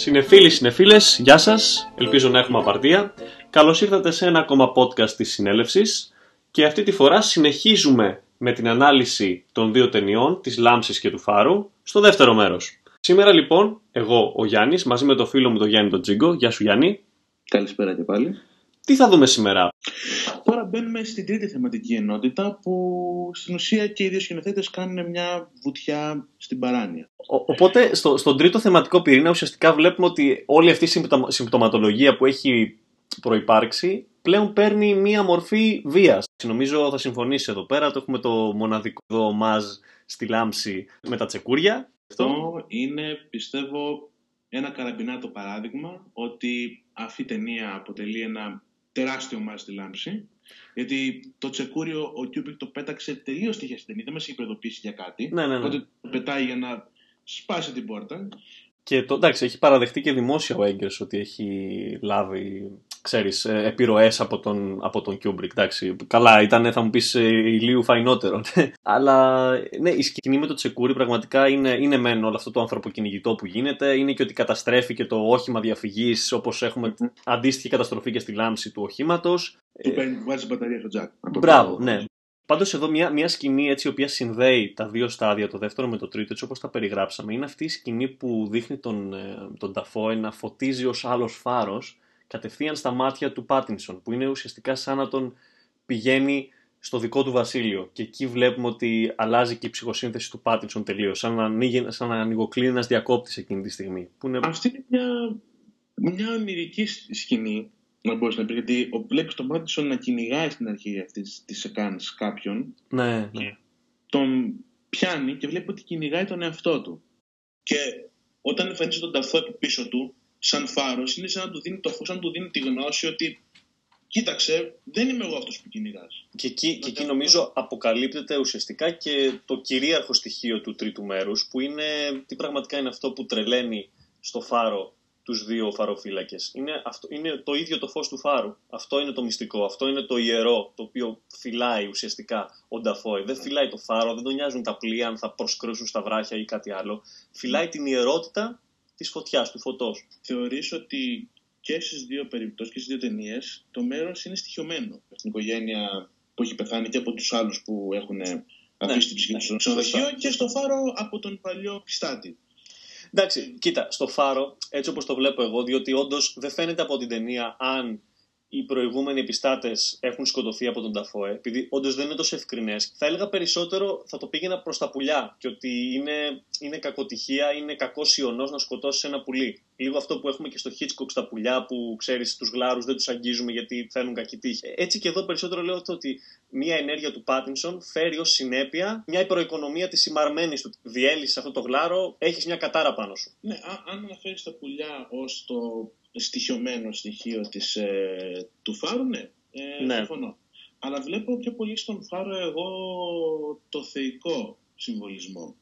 Συνεφίλοι, συνεφίλες, γεια σας, ελπίζω να έχουμε απαρτία. Καλώς ήρθατε σε ένα ακόμα podcast της συνέλευσης και αυτή τη φορά συνεχίζουμε με την ανάλυση των δύο ταινιών, της Λάμψης και του Φάρου, στο δεύτερο μέρος. Σήμερα λοιπόν, εγώ ο Γιάννης, μαζί με το φίλο μου τον Γιάννη τον Τζίγκο, γεια σου Γιάννη. Καλησπέρα και πάλι. Τι θα δούμε σήμερα; Τώρα μπαίνουμε στην τρίτη θεματική ενότητα που στην ουσία και οι δύο σκηνοθέτες κάνουν μια βουτιά στην παράνοια. οπότε στο, στον τρίτο θεματικό πυρήνα ουσιαστικά βλέπουμε ότι όλη αυτή η συμπτωματολογία που έχει προϋπάρξει πλέον παίρνει μία μορφή βίας. Νομίζω θα συμφωνήσει εδώ πέρα, το έχουμε το μοναδικό εδώ ομάζ στη λάμψη με τα τσεκούρια. Αυτό είναι πιστεύω ένα καραμπινάτο παράδειγμα ότι αυτή η ταινία αποτελεί ένα τεράστιο ομάζ στη λάμψη. Γιατί το τσεκούρι ο Κιούμπρικ το πέταξε τελείως τυχαία στην ταινία. Δεν μας είχε προειδοποιήσει για κάτι. Ναι, ναι, ναι. Οπότε το πετάει για να σπάσει την πόρτα. Και το, εντάξει, έχει παραδεχτεί και δημόσια ο Έγκερς ότι έχει λάβει ξέρεις, ε, επιρροές από τον, από τον Kubrick. Εντάξει. Καλά, ήταν, θα μου πεις, ε, ηλίου φαϊνότερο. Αλλά ναι, η σκηνή με το τσεκούρι πραγματικά είναι, είναι μεν όλο αυτό το ανθρωποκυνηγητό που γίνεται. Είναι και ότι καταστρέφει και το όχημα διαφυγής, όπως έχουμε mm-hmm. αντίστοιχη καταστροφή και στη λάμψη του οχήματος. Του παίρνει, βάζει μπαταρία στο τζακ. Μπράβο, ναι. Πάντως εδώ μια, μια σκηνή έτσι η οποία συνδέει τα δύο στάδια, το δεύτερο με το τρίτο, έτσι όπως τα περιγράψαμε, είναι αυτή η σκηνή που δείχνει τον, ε, τον Ταφόε να φωτίζει ως άλλος φάρος κατευθείαν στα μάτια του Πάτινσον, που είναι ουσιαστικά σαν να τον πηγαίνει στο δικό του βασίλειο. Και εκεί βλέπουμε ότι αλλάζει και η ψυχοσύνθεση του Πάτινσον τελείως. Σαν να, ανοίγει, σαν να ανοιγοκλίνει ένας διακόπτης εκείνη τη στιγμή. Που είναι... Αυτή είναι μια, μια ονειρική σκηνή, να μπορείς να πεις. Γιατί βλέπεις τον Πάτινσον να κυνηγάει στην αρχή αυτής της εκάν κάποιον. Ναι, ναι. Τον πιάνει και βλέπει ότι κυνηγάει τον εαυτό του. Και όταν εμφανίζει τον ταφό πίσω του, σαν φάρος είναι σαν να του δίνει το φως, σαν να του δίνει τη γνώση ότι κοίταξε, δεν είμαι εγώ αυτός που κυνηγάς. Και εκεί, και εκεί νομίζω αποκαλύπτεται ουσιαστικά και το κυρίαρχο στοιχείο του τρίτου μέρους, που είναι τι πραγματικά είναι αυτό που τρελαίνει στο φάρο τους δύο φαροφύλακες. Είναι, είναι το ίδιο το φως του φάρου. Αυτό είναι το μυστικό. Αυτό είναι το ιερό το οποίο φυλάει ουσιαστικά ο Νταφόι. Δεν φυλάει το φάρο, δεν τον νοιάζουν τα πλοία αν θα προσκρούσουν στα βράχια ή κάτι άλλο. Φυλάει την ιερότητα της φωτιάς, του φωτός. Θεωρείς ότι και στις δύο περιπτώσεις και στις δύο ταινίες το μέρος είναι στοιχειωμένο. Στην οικογένεια που έχει πεθάνει και από τους άλλους που έχουν ναι, αφήσει την ψυχή τους στο ξενοδοχείο και στο φάρο από τον παλιό πιστάτη. Εντάξει, κοίτα, στο φάρο, έτσι όπως το βλέπω εγώ, διότι όντως δεν φαίνεται από την ταινία αν οι προηγούμενοι επιστάτες έχουν σκοτωθεί από τον Ταφόε, επειδή όντως δεν είναι τόσο ευκρινές, θα έλεγα περισσότερο θα το πήγαινα προς τα πουλιά και ότι είναι, είναι κακοτυχία, είναι κακός ιονός να σκοτώσεις ένα πουλί. Λίγο αυτό που έχουμε και στο Hitchcock στα πουλιά που ξέρεις, τους γλάρους δεν τους αγγίζουμε γιατί θέλουν κακή τύχη. Έτσι και εδώ περισσότερο λέω ότι μια ενέργεια του Πάτινσον φέρει ως συνέπεια μια υπεροοικονομία της ημαρμένης του. Διέλυσε αυτό το γλάρο, έχεις μια κατάρα πάνω σου. Ναι, αν αναφέρεις τα πουλιά ως το στοιχειωμένο στοιχείο της, ε, του Φάρου, ναι, ε, ναι. συμφωνώ. Αλλά βλέπω πιο πολύ στον Φάρο εγώ το θεϊκό συμβολισμό.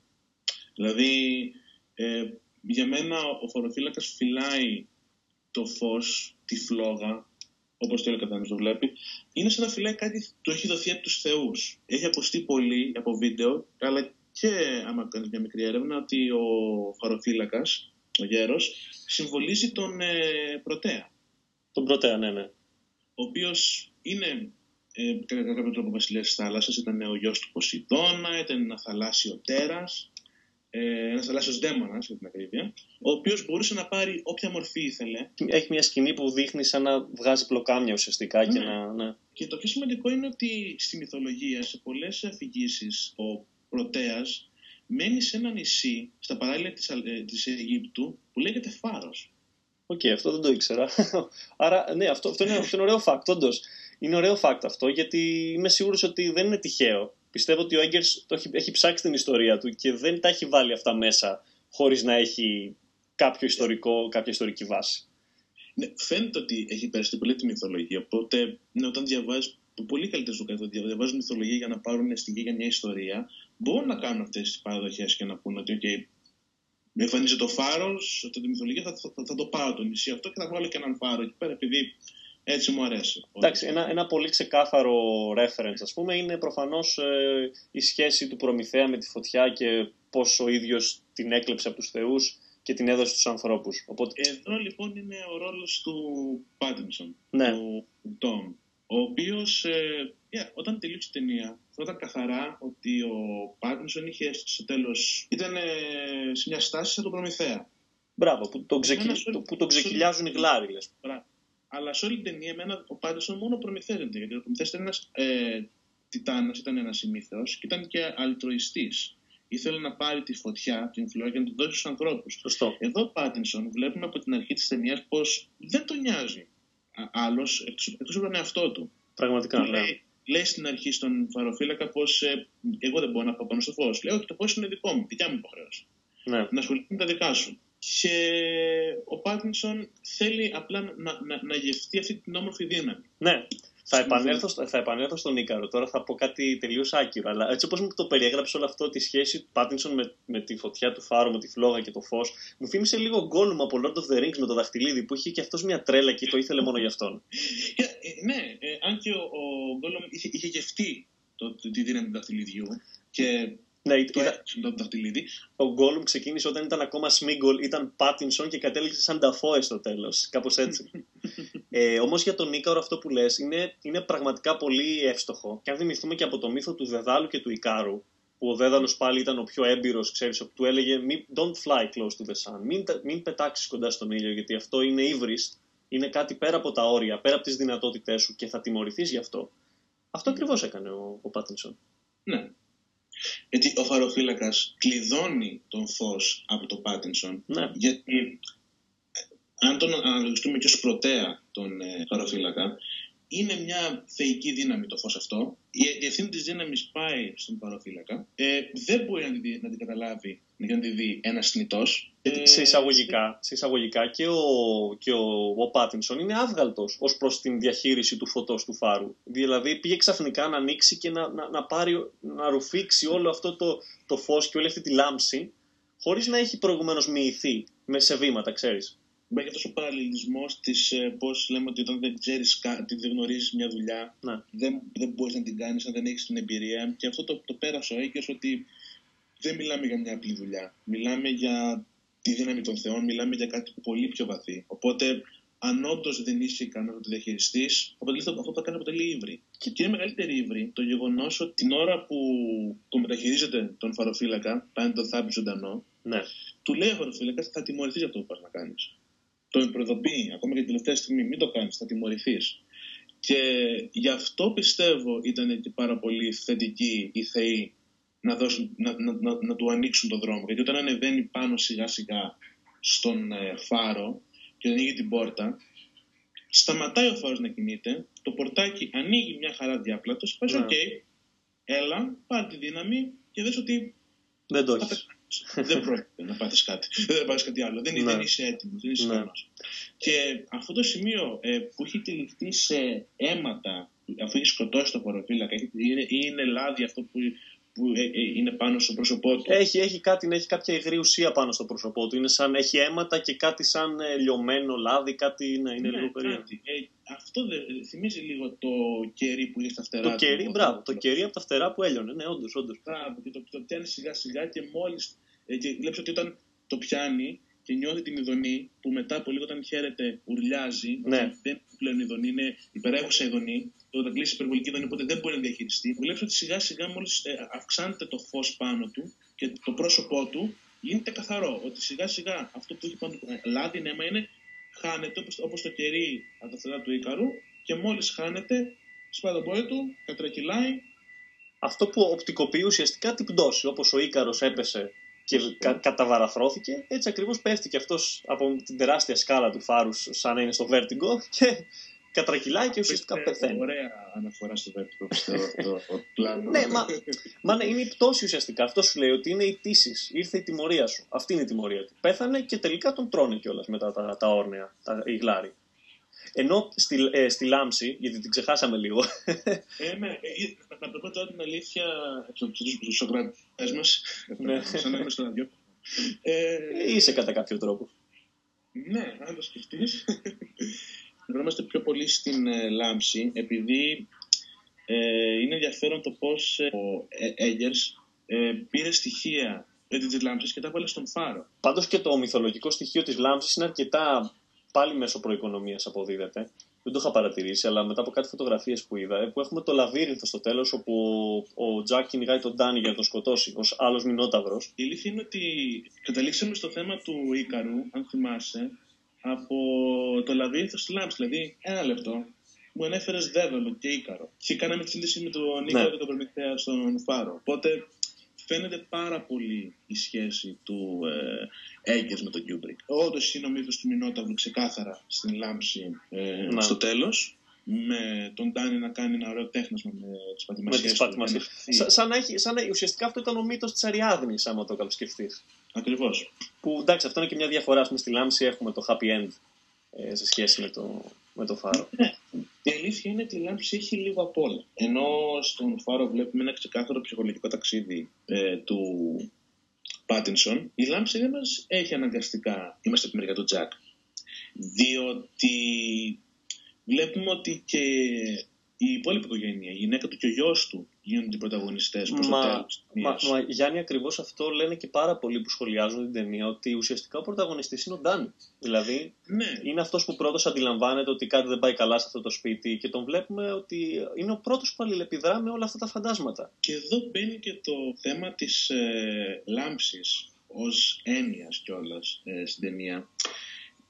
Δηλαδή, ε, για μένα ο φοροφύλακας φυλάει το φως, τη φλόγα, όπως το ο το βλέπει, είναι σαν να φυλάει κάτι που έχει δοθεί από τους θεούς. Έχει ακουστεί πολύ από βίντεο, αλλά και άμα κάνεις μια μικρή έρευνα, ότι ο φοροφύλακας ο γέρος, συμβολίζει τον ε, Πρωτέα. Τον Πρωτέα, ναι, ναι. Ο οποίος είναι ε, κατά κάποιο τρόπο βασιλέας της θάλασσας, ήταν ο γιος του Ποσειδώνα, ήταν ένα θαλάσσιο τέρας, ε, ένας θαλάσσιος δαίμονας, για την ακρίβεια, ο οποίος μπορούσε να πάρει όποια μορφή ήθελε. Έχει μια σκηνή που δείχνει σαν να βγάζει πλοκάμια ουσιαστικά. Ναι. Και, να, ναι. και το πιο σημαντικό είναι ότι στη μυθολογία, σε πολλές αφηγήσεις, ο πρωτέας μένει σε ένα νησί στα παράλια της, της Αιγύπτου που λέγεται Φάρος. OK, okay, αυτό δεν το ήξερα. Άρα, ναι, αυτό, αυτό, είναι, αυτό είναι ωραίο fact, όντως. Είναι ωραίο fact αυτό, γιατί είμαι σίγουρος ότι δεν είναι τυχαίο. Πιστεύω ότι ο Έγκερς το έχει, έχει ψάξει την ιστορία του και δεν τα έχει βάλει αυτά μέσα χωρίς να έχει κάποιο ιστορικό, κάποια ιστορική βάση. Ναι, φαίνεται ότι έχει περάσει πολύ τη μυθολογία, οπότε ναι, όταν διαβάζει το πολύ καλύτερο στο καθόλου διαβάζουν μυθολογία για να πάρουν στιγμή για μια ιστορία, μπορούν να κάνουν αυτές τις παραδοχές και να πούνε ότι, OK, με εμφανίζει το φάρος, αυτή τη μυθολογία θα, θα, θα, το πάρω το νησί αυτό και θα βάλω και έναν φάρο εκεί πέρα, επειδή έτσι μου αρέσει. Εντάξει, ένα, ένα πολύ ξεκάθαρο reference, ας πούμε, είναι προφανώς ε, η σχέση του Προμηθέα με τη φωτιά και πώς ο ίδιος την έκλεψε από τους θεούς και την έδωσε στους ανθρώπους. Οπότε... Εδώ λοιπόν είναι ο ρόλος του Πάτινσον, ναι. του Ντόμ, ο οποίος ε, yeah, όταν τελείωσε η ταινία θα καθαρά ότι ο Πάτινσον είχε στο τέλος, ήταν ε, σε μια στάση σαν τον Προμηθέα. Μπράβο, που τον, ξεκι... που τον ξεκυλιάζουν οι γλάροι, λες. Αλλά σε όλη την ταινία, εμένα, ο Πάτινσον μόνο προμηθεύεται. Γιατί ο Προμηθέας ήταν ένας ε, τιτάνας, ήταν ένας ημίθεος και ήταν και αλτροιστής ήθελε να πάρει τη φωτιά, την φλόγα και να την δώσει στους ανθρώπους. Σωστό. Εδώ ο Πάτινσον βλέπουμε από την αρχή της ταινίας πως δεν τον νοιάζει άλλος εκτό από τον εαυτό του. Πραγματικά. ναι. λέει, λέει στην αρχή στον φαροφύλακα πως ε, εγώ δεν μπορώ να πάω πάνω στο φως. Λέω ότι το φως είναι δικό μου, δικιά μου υποχρέωση. Ναι. Να ασχοληθεί με τα δικά σου. Και ο Πάτινσον θέλει απλά να, να, να γευτεί αυτή την όμορφη δύναμη. Ναι. Θα επανέλθω, θα επανέλθω στον Ίκαρο. Τώρα θα πω κάτι τελείως άκυρο. Αλλά έτσι όπως μου το περιέγραψε όλο αυτό, τη σχέση του Πάτινσον με, με τη φωτιά του φάρου, με τη φλόγα και το φως, μου θύμισε λίγο γκόλουμ από Lord of the Rings με το δαχτυλίδι που είχε και αυτός μια τρέλα και το ήθελε μόνο για αυτόν. Ε, ναι, ε, αν και ο, ο γκόλουμ είχε, είχε γευτεί το, τη δύναμη του δαχτυλιδιού και ναι, ήταν... Ο Γκόλουμ ξεκίνησε όταν ήταν ακόμα Σμίγκολ, ήταν Πάτινσον και κατέληξε σαν Νταφόε στο τέλος. Κάπως έτσι. ε, Όμως για τον Νίκαρο αυτό που λες είναι, είναι πραγματικά πολύ εύστοχο. Και αν θυμηθούμε και από το μύθο του Δεδάλου και του Ικάρου, που ο Δέδαλος πάλι ήταν ο πιο έμπειρος, ξέρεις, που του έλεγε Don't fly close to the sun. Μην, μην πετάξεις κοντά στον ήλιο, γιατί αυτό είναι ύβρις, είναι κάτι πέρα από τα όρια, πέρα από τις δυνατότητές σου και θα τιμωρηθείς γι' αυτό. Αυτό ακριβώς έκανε ο, ο Πάτινσον. Ναι. Γιατί ο φαροφύλακας κλειδώνει τον φως από το Πάτινσον. Ναι. Γιατί αν τον αναλογιστούμε και ως πρωτέα τον ε, φαροφύλακα, είναι μια θεϊκή δύναμη το φως αυτό. Η ευθύνη της δύναμης πάει στον παροφύλακα. Ε, δεν μπορεί να την, να την καταλάβει, να την δει ένας θνητός. Ε, σε, εισαγωγικά, σε εισαγωγικά και ο, και ο, ο Πάτινσον είναι άβγαλτος ως προς την διαχείριση του φωτός του φάρου. Δηλαδή πήγε ξαφνικά να ανοίξει και να, να, να, πάρει, να ρουφήξει όλο αυτό το, το φως και όλη αυτή τη λάμψη χωρίς να έχει προηγουμένως μοιηθεί σε βήματα, ξέρεις. Υπάρχει αυτός ο παραλληλισμός της ε, πώς λέμε ότι όταν δεν ξέρεις κάτι, δεν γνωρίζεις μια δουλειά, να. δεν, δεν μπορείς να την κάνεις αν δεν έχεις την εμπειρία. Και αυτό το, το πέρασε ο Έγκερ ότι δεν μιλάμε για μια απλή δουλειά. Μιλάμε για τη δύναμη των Θεών, μιλάμε για κάτι πολύ πιο βαθύ. Οπότε, αν όντως δεν είσαι ικανός να το διαχειριστείς, αυτό που θα κάνει αποτελεί ύβρι. Και είναι μεγαλύτερη ύβρι το γεγονός ότι την ώρα που το μεταχειρίζεται τον φαροφύλακα, πάνε τον θάπη ζωντανό, ναι. του λέει ο φαροφύλακας θα τιμωρηθείς για αυτό που πας να κάνεις τον προειδοποιεί, ακόμα και την τελευταία στιγμή, μην το κάνεις, θα τιμωρηθείς. Και γι' αυτό πιστεύω ήταν και πάρα πολύ θετικοί οι θεοί να, δώσουν, να, να, να, να του ανοίξουν τον δρόμο. Γιατί όταν ανεβαίνει πάνω σιγά σιγά στον ε, φάρο και ανοίγει την πόρτα, σταματάει ο φάρος να κινείται, το πορτάκι ανοίγει μια χαρά διάπλατο, πας OK, okay, έλα, πάρε τη δύναμη και δες ότι δεν το έχεις δεν πρόκειται να πάθεις κάτι. Δεν θα πάθεις κάτι άλλο. Δεν, ναι. δεν είσαι έτοιμος, δεν είσαι ναι. Και αυτό το σημείο ε, που έχει τυλιχθεί σε αίματα, αφού έχει σκοτώσει το χωροφύλακα, είναι, είναι λάδι αυτό που, που ε, ε, είναι πάνω στο πρόσωπό του. Έχει, έχει, κάτι, έχει κάποια υγρή ουσία πάνω στο πρόσωπό του. Είναι σαν, έχει αίματα και κάτι σαν ε, λιωμένο λάδι, κάτι ναι, είναι ναι, λίγο περίεργο. Ε, αυτό δε, θυμίζει λίγο το κερί που είχε στα φτερά το Κερί, μπράβο, το κερί από τα φτερά που έλειωνε, ναι, όντως. όντως. Μπράβο, και το, το πιάνει σιγά σιγά και μόλις. Ε, και βλέπεις ότι όταν το πιάνει και νιώθει την ειδονή, που μετά από λίγο όταν χαίρεται ουρλιάζει, ναι. δεν είναι πλέον ειδονή, είναι υπερέχουσα ειδονή, το όταν κλείσει υπερβολική ειδονή, οπότε δεν μπορεί να διαχειριστεί. Βλέπεις ότι σιγά σιγά μόλις ε, αυξάνεται το φως πάνω του και το πρόσωπό του γίνεται καθαρό. Ότι σιγά σιγά αυτό που έχει πάνω του ε, λάδι νέμα είναι χάνεται όπως, το κερί από τα φτερά του Ίκαρου και μόλις χάνεται σπάει τον πόδι του, κατρακυλάει. Αυτό που οπτικοποιεί ουσιαστικά την πτώση, όπως ο Ίκαρος έπεσε και κα, καταβαραθρώθηκε, έτσι ακριβώς πέφτει και αυτός από την τεράστια σκάλα του φάρους σαν να είναι στο Vertigo και κατρακυλάει και ουσιαστικά πεθαίνει. Ωραία αναφορά στο Vertigo, πιστεύω, το, πλάνο. ναι, μα, μα είναι η πτώση ουσιαστικά. Αυτό σου λέει ότι είναι η πτήση. Ήρθε η τιμωρία σου. Αυτή είναι η τιμωρία του. Πέθανε και τελικά τον τρώνε κιόλας μετά τα, τα όρνεα, τα, οι γλάροι. Ενώ στη, ε, στη Λάμψη, γιατί την ξεχάσαμε λίγο. Ε, ναι, ε, να το πω τώρα την αλήθεια στους σοκρατές μας, ναι. σαν να είμαι στο ραδιό. Ε, Είσαι κατά κάποιο τρόπο. Ναι, αν το σκεφτείς. Βρισκόμαστε πιο πολύ στην ε, Λάμψη, επειδή ε, είναι ενδιαφέρον το πώς ε, ο Έγκερς ε, πήρε στοιχεία ε, της λάμψης και τα έβαλε στον φάρο. Πάντως και το μυθολογικό στοιχείο της λάμψης είναι αρκετά πάλι μέσω προοικονομίας αποδίδεται. Δεν το είχα παρατηρήσει, αλλά μετά από κάτι φωτογραφίες που είδα, ε, που έχουμε το λαβύρινθο στο τέλος, όπου ο Τζακ κυνηγάει τον Ντάνι για να τον σκοτώσει, ως άλλος μηνόταυρος. Η αλήθεια είναι ότι καταλήξαμε στο θέμα του Ίκαρου, αν θυμάσαι, από το λαβύρινθο στη λάμψη. Δηλαδή, ένα λεπτό, μου ανέφερε Δέβελο και Ίκαρο. Και κάναμε τη σύνδεση με τον Ίκαρο ναι. και τον Προμηθέα στον Φάρο. Οπότε φαίνεται πάρα πολύ η σχέση του ε, με τον Κιούμπρικ. Όντως είναι ο μύθος του Μινόταυρου ξεκάθαρα στην λάμψη ε, στο τέλος. Με τον Ντάνι να κάνει ένα ωραίο τέχνασμα με τις πατημασιές. Σαν, σαν, σαν να ουσιαστικά αυτό ήταν ο μύθος της Αριάδνης, άμα το καλοσκεφτείς. Ακριβώς. Που εντάξει, αυτό είναι και μια διαφορά. Πούμε, στη λάμψη έχουμε το happy end ε, σε σχέση με το, με το φάρο. Ναι. Η αλήθεια είναι ότι η λάμψη έχει λίγο απ' όλα. Ενώ στον φάρο βλέπουμε ένα ξεκάθαρο ψυχολογικό ταξίδι ε, του Πάτινσον, η λάμψη δεν μας έχει αναγκαστικά. Είμαστε από τη μεριά του Τζακ. Διότι βλέπουμε ότι και η υπόλοιπη οικογένεια, η γυναίκα του και ο γιος του γίνονται οι πρωταγωνιστές προς το τέλος. Μα, μα, Γιάννη, ακριβώς αυτό λένε και πάρα πολλοί που σχολιάζουν την ταινία, ότι ουσιαστικά ο πρωταγωνιστής είναι ο Ντάνι. Δηλαδή, ναι. είναι αυτός που πρώτος αντιλαμβάνεται ότι κάτι δεν πάει καλά σε αυτό το σπίτι και τον βλέπουμε ότι είναι ο πρώτος που αλληλεπιδρά με όλα αυτά τα φαντάσματα. Και εδώ μπαίνει και το θέμα της ε, λάμψης ως έννοιας κιόλας ε, στην ταινία.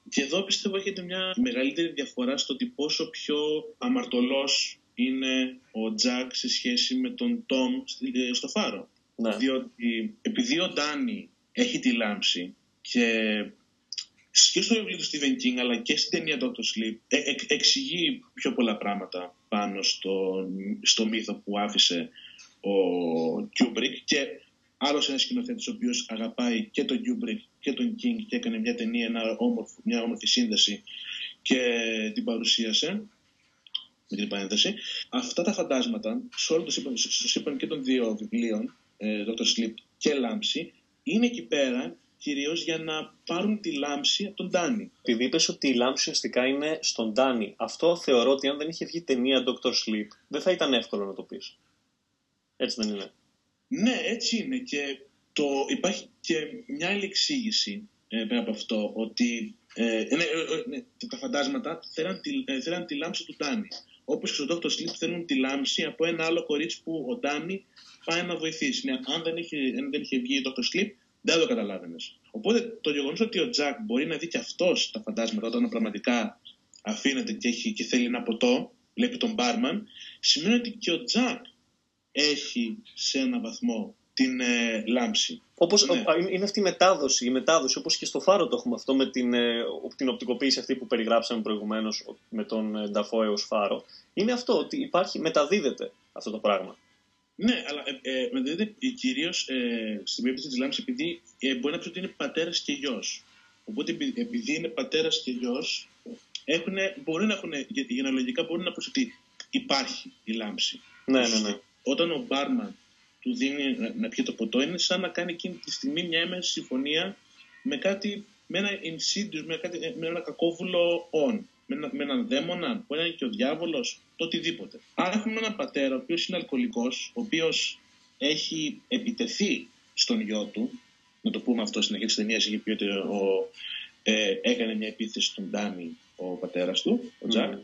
Και εδώ πιστεύω έχετε μια μεγαλύτερη διαφορά στο ότι πόσο πιο αμαρτωλός είναι ο Τζακ σε σχέση με τον Τόμ ε, στο φάρο. Ναι. Διότι επειδή ο Ντάνι έχει τη λάμψη και και στο βιβλίο του Stephen King αλλά και στην ταινία Doctor Sleep ε, ε, εξηγεί πιο πολλά πράγματα πάνω στο, στο μύθο που άφησε ο Kubrick και άλλος ένας σκηνοθέτης ο οποίος αγαπάει και τον Kubrick και τον King και έκανε μια ταινία, ένα όμορφο, μια όμορφη σύνδεση και την παρουσίασε με την επανένταση. Αυτά τα φαντάσματα, σε όλο το σύμπαν, και των δύο βιβλίων, ε, Dr. Sleep και Λάμψη, είναι εκεί πέρα κυρίως για να πάρουν τη λάμψη από τον Ντάνι. Επειδή είπες ότι η λάμψη ουσιαστικά είναι στον Ντάνι, αυτό θεωρώ ότι αν δεν είχε βγει ταινία Dr. Sleep, δεν θα ήταν εύκολο να το πεις. Έτσι δεν είναι; Ναι, έτσι είναι. Και το, υπάρχει και μια άλλη εξήγηση ε, πέρα από αυτό, ότι ε, ναι, ε, ναι, τα φαντάσματα θέλαν τη, θέλαν τη λάμψη του Ντάνι. Όπως και στο Dr. Sleep θέλουν τη λάμψη από ένα άλλο κορίτσι που ο Ντάνι πάει να βοηθήσει. Ναι, αν, δεν είχε, αν δεν είχε βγει το Dr. Sleep, δεν το καταλάβαινες. Οπότε το γεγονός ότι ο Τζακ μπορεί να δει και αυτός τα φαντάσματα όταν πραγματικά αφήνεται και, έχει, και θέλει ένα ποτό, βλέπει τον μπάρμαν, σημαίνει ότι και ο Τζακ έχει σε ένα βαθμό την ε, λάμψη. Όπως, ναι. Είναι αυτή η μετάδοση, η μετάδοση, όπως και στο φάρο το έχουμε αυτό με την, ε, την οπτικοποίηση αυτή που περιγράψαμε προηγουμένως με τον ε, Νταφόε ως φάρο. Είναι αυτό, ότι υπάρχει, μεταδίδεται αυτό το πράγμα. Ναι, αλλά ε, ε, μεταδίδεται κυρίως ε, στην περίπτωση της λάμψης επειδή ε, μπορεί να πει ότι είναι πατέρας και γιος. Οπότε επειδή είναι πατέρας και γιος, μπορεί να έχουν, γενεαλογικά μπορεί να πεις ότι υπάρχει η λάμψη. Ναι, ναι, ναι. Όταν ο μπάρμαν του δίνει να πιει το ποτό, είναι σαν να κάνει εκείνη τη στιγμή μια έμεση συμφωνία με κάτι, με ένα insidious, με, κάτι, με ένα κακόβουλο on, με, ένα, με έναν δαίμονα, που είναι και ο διάβολος, το οτιδήποτε. Άρα έχουμε έναν πατέρα, ο οποίος είναι αλκοολικός, ο οποίος έχει επιτεθεί στον γιο του, να το πούμε αυτό στην αρχή τη ταινία, είχε πει ότι ο, ε, έκανε μια επίθεση στον Ντάνι, ο πατέρας του, ο Τζακ. Mm.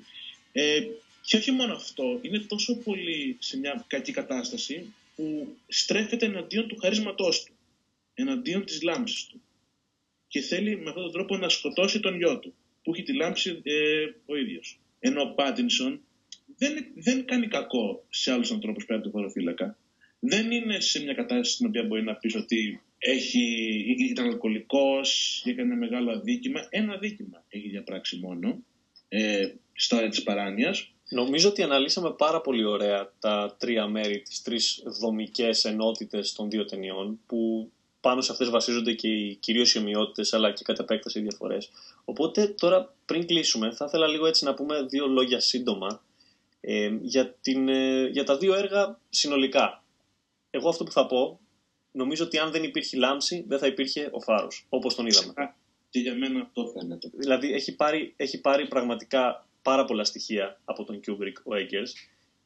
Ε, και όχι μόνο αυτό, είναι τόσο πολύ σε μια κακή κατάσταση που στρέφεται εναντίον του χαρίσματός του, εναντίον της λάμψης του και θέλει με αυτόν τον τρόπο να σκοτώσει τον γιο του, που έχει τη λάμψη ε, ο ίδιος. Ενώ ο Πάτινσον δεν, δεν κάνει κακό σε άλλους ανθρώπους πέρα από τον χωροφύλακα. Δεν είναι σε μια κατάσταση στην οποία μπορεί να πεις ότι έχει, ήταν αλκοολικός, έκανε μεγάλο αδίκημα. Ένα αδίκημα έχει διαπράξει μόνο ε, στα όρια της παράνοιας Νομίζω ότι αναλύσαμε πάρα πολύ ωραία τα τρία μέρη, τις τρεις δομικές ενότητες των δύο ταινιών, που πάνω σε αυτές βασίζονται και οι κυρίως οι ομοιότητες, αλλά και κατά επέκταση οι διαφορές. Οπότε τώρα πριν κλείσουμε, θα ήθελα λίγο έτσι να πούμε δύο λόγια σύντομα ε, για, την, ε, για τα δύο έργα συνολικά. Εγώ αυτό που θα πω, νομίζω ότι αν δεν υπήρχε λάμψη, δεν θα υπήρχε ο Φάρος, όπως τον είδαμε. Και για μένα αυτό φαίνεται. Δηλαδή έχει πάρει, έχει πάρει πραγματικά πάρα πολλά στοιχεία από τον Kubrick ο Eggers.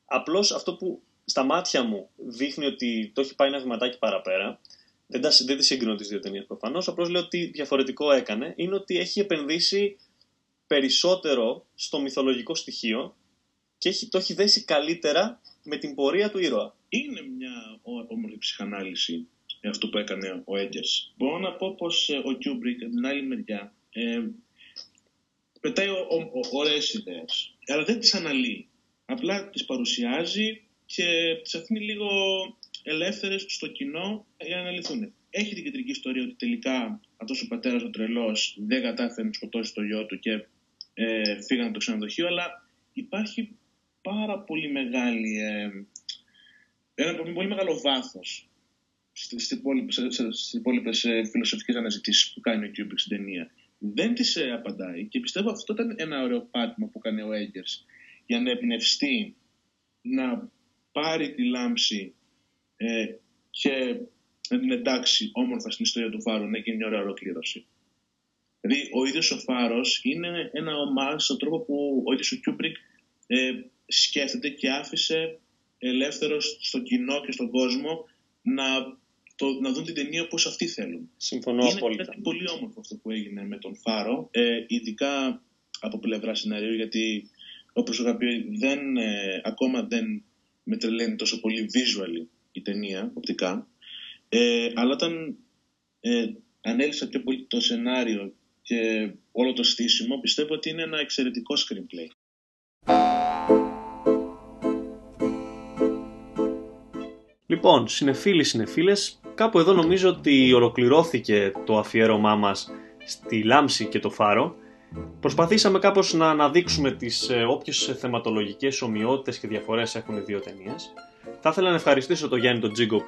Απλώς αυτό που στα μάτια μου δείχνει ότι το έχει πάει ένα βηματάκι παραπέρα δεν, τα, δεν τις συγκρίνω τις δύο ταινίες προφανώς, απλώς λέω ότι διαφορετικό έκανε, είναι ότι έχει επενδύσει περισσότερο στο μυθολογικό στοιχείο και έχει, το έχει δέσει καλύτερα με την πορεία του ήρωα. Είναι μια όμορφη ψυχανάλυση αυτό που έκανε ο Έγκερς. Μπορώ να πω πως ε, ο Κιούμπρικ από την άλλη μεριά ε, πετάει ωραίες ιδέες, αλλά δεν τις αναλύει. Απλά τις παρουσιάζει και τις αφήνει λίγο ελεύθερες στο κοινό για να αναλυθούν. Έχει την κεντρική ιστορία ότι τελικά αυτός ο πατέρας ο τρελός δεν κατάφερε να σκοτώσει το γιο του και ε, φύγανε από το ξενοδοχείο, αλλά υπάρχει πάρα πολύ μεγάλη, ε, ένα πολύ μεγάλο βάθος στις υπόλοιπες ε, φιλοσοφικές αναζητήσεις που κάνει ο Κιούμπρικ στην ταινία. Δεν τις ε, απαντάει και πιστεύω αυτό ήταν ένα ωραίο πάτημα που έκανε ο Έγκερς για να εμπνευστεί να πάρει τη λάμψη ε, και να την εντάξει όμορφα στην ιστορία του Φάρου, να γίνει μια ωραία ολοκλήρωση. Δηλαδή, ο ίδιος ο Φάρος είναι ένα ομάζ στον τρόπο που ο ίδιος ο Κιούμπρικ ε, σκέφτεται και άφησε ελεύθερος στο κοινό και στον κόσμο να, το, να δουν την ταινία όπως αυτοί θέλουν. Συμφωνώ είναι απόλυτα. Είναι πολύ όμορφο αυτό που έγινε με τον Φάρο, ε, ειδικά από πλευρά σενάριου, γιατί όπως είχα πει δεν, ε, ακόμα δεν με τρελαίνει τόσο πολύ visual η ταινία, οπτικά, ε, αλλά όταν ε, ανέλησα πιο πολύ το σενάριο και όλο το στήσιμο, πιστεύω ότι είναι ένα εξαιρετικό screenplay. Λοιπόν, συνεφίλοι, συνεφίλες, κάπου εδώ νομίζω ότι ολοκληρώθηκε το αφιέρωμά μας στη Λάμψη και το Φάρο. Προσπαθήσαμε κάπως να αναδείξουμε τις ε, όποιες θεματολογικές ομοιότητες και διαφορές έχουν οι δύο ταινίες. Θα ήθελα να ευχαριστήσω τον Γιάννη τον Τζίγκο.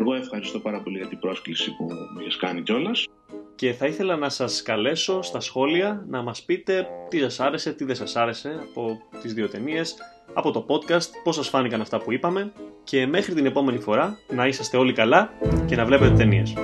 Εγώ ευχαριστώ πάρα πολύ για την πρόσκληση που μου έχεις κάνει κιόλας. Και θα ήθελα να σας καλέσω στα σχόλια να μας πείτε τι σας άρεσε, τι δεν σας άρεσε από τις δύο ταινίες, από το podcast, πώς σας φάνηκαν αυτά που είπαμε και μέχρι την επόμενη φορά να είσαστε όλοι καλά και να βλέπετε ταινίες.